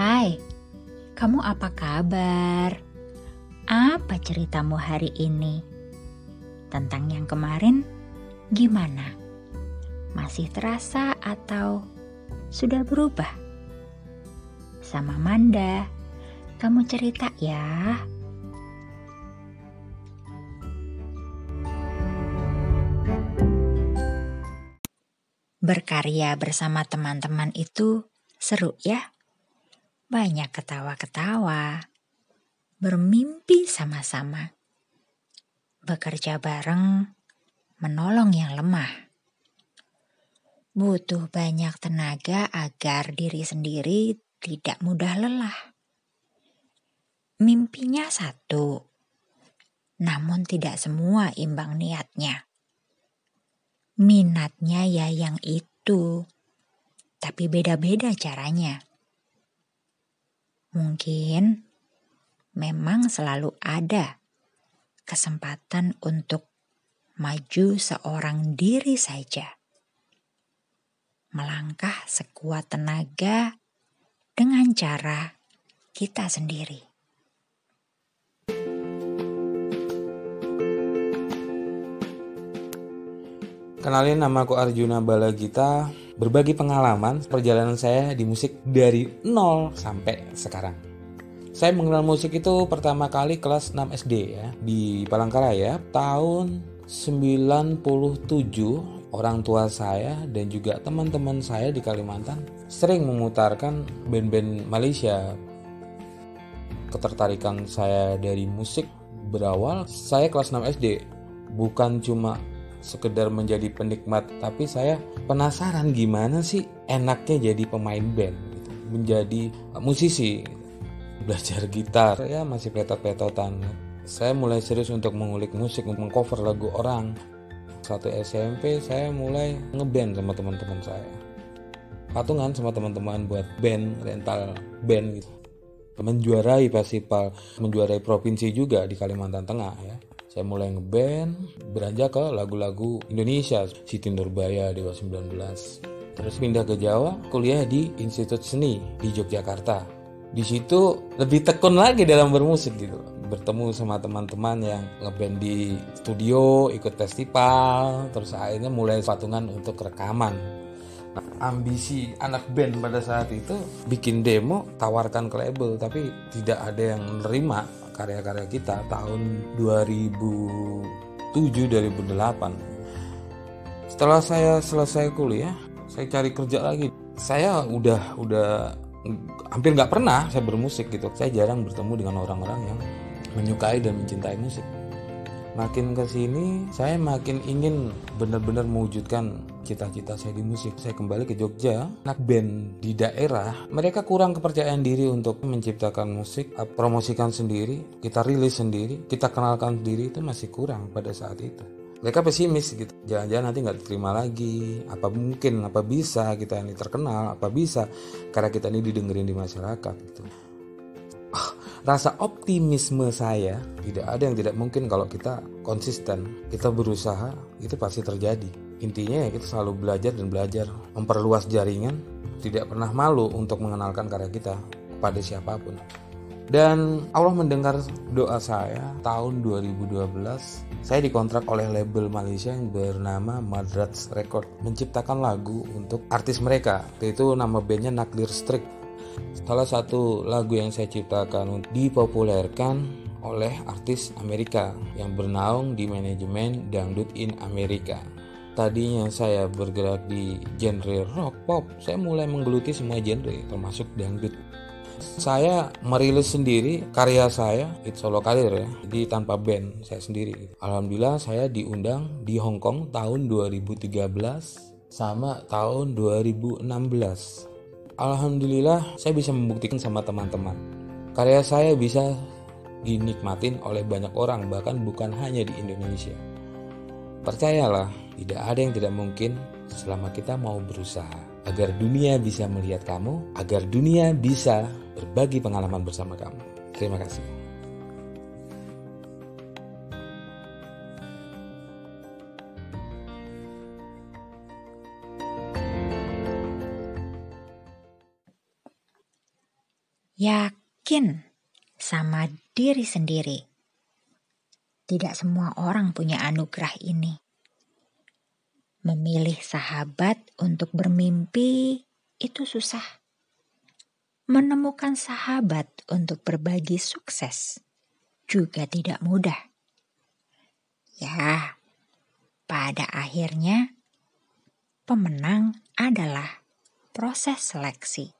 Hai, kamu apa kabar? Apa ceritamu hari ini? Tentang yang kemarin, gimana? Masih terasa atau sudah berubah? Sama Manda, kamu cerita ya. Berkarya bersama teman-teman itu seru ya. Banyak ketawa-ketawa, bermimpi sama-sama, bekerja bareng, menolong yang lemah. Butuh banyak tenaga agar diri sendiri tidak mudah lelah. Mimpinya satu, namun tidak semua imbang niatnya. Minatnya ya yang itu, tapi beda-beda caranya. Mungkin memang selalu ada kesempatan untuk maju seorang diri saja. Melangkah sekuat tenaga dengan cara kita sendiri. Kenalin nama aku Arjuna Balagita berbagi pengalaman perjalanan saya di musik dari nol sampai sekarang. Saya mengenal musik itu pertama kali kelas 6 SD ya di Palangkaraya tahun 97 orang tua saya dan juga teman-teman saya di Kalimantan sering memutarkan band-band Malaysia. Ketertarikan saya dari musik berawal saya kelas 6 SD bukan cuma sekedar menjadi penikmat tapi saya penasaran gimana sih enaknya jadi pemain band gitu. menjadi musisi belajar gitar ya masih petot-petotan saya mulai serius untuk mengulik musik mengcover lagu orang. Satu SMP saya mulai ngeband sama teman-teman saya. Patungan sama teman-teman buat band rental band gitu. Menjuarai festival menjuarai provinsi juga di Kalimantan Tengah ya saya mulai ngeband beranjak ke lagu-lagu Indonesia Siti Nurbaya Dewa 19 terus pindah ke Jawa kuliah di Institut Seni di Yogyakarta. Di situ lebih tekun lagi dalam bermusik gitu. Bertemu sama teman-teman yang ngeband di studio ikut festival terus akhirnya mulai patungan untuk rekaman. Nah, ambisi anak band pada saat itu bikin demo tawarkan ke label tapi tidak ada yang menerima karya-karya kita tahun 2007-2008 setelah saya selesai kuliah saya cari kerja lagi. Saya udah udah hampir nggak pernah saya bermusik gitu. Saya jarang bertemu dengan orang-orang yang menyukai dan mencintai musik makin ke sini saya makin ingin benar-benar mewujudkan cita-cita saya di musik. Saya kembali ke Jogja, anak band di daerah, mereka kurang kepercayaan diri untuk menciptakan musik, promosikan sendiri, kita rilis sendiri, kita kenalkan diri itu masih kurang pada saat itu. Mereka pesimis gitu, jangan-jangan nanti nggak diterima lagi, apa mungkin, apa bisa kita ini terkenal, apa bisa? Karena kita ini didengerin di masyarakat gitu rasa optimisme saya tidak ada yang tidak mungkin kalau kita konsisten kita berusaha itu pasti terjadi. Intinya ya kita selalu belajar dan belajar. Memperluas jaringan tidak pernah malu untuk mengenalkan karya kita kepada siapa pun. Dan Allah mendengar doa saya tahun 2012 saya dikontrak oleh label Malaysia yang bernama Madrats Record. Menciptakan lagu untuk artis mereka yaitu nama bandnya Naklir Strict Salah satu lagu yang saya ciptakan dipopulerkan oleh artis Amerika yang bernaung di manajemen dangdut in Amerika. Tadinya saya bergerak di genre rock pop, saya mulai menggeluti semua genre termasuk dangdut. Saya merilis sendiri karya saya, itu solo karir ya, jadi tanpa band saya sendiri. Alhamdulillah saya diundang di Hong Kong tahun 2013 sama tahun 2016 Alhamdulillah saya bisa membuktikan sama teman-teman. Karya saya bisa dinikmatin oleh banyak orang bahkan bukan hanya di Indonesia. Percayalah, tidak ada yang tidak mungkin selama kita mau berusaha agar dunia bisa melihat kamu, agar dunia bisa berbagi pengalaman bersama kamu. Terima kasih. Yakin sama diri sendiri. Tidak semua orang punya anugerah ini. Memilih sahabat untuk bermimpi itu susah. Menemukan sahabat untuk berbagi sukses juga tidak mudah. Ya, pada akhirnya pemenang adalah proses seleksi.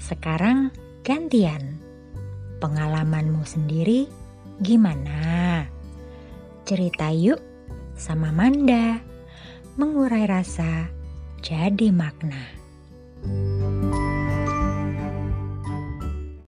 Sekarang gantian pengalamanmu sendiri gimana? Cerita yuk sama Manda. Mengurai rasa jadi makna. thank you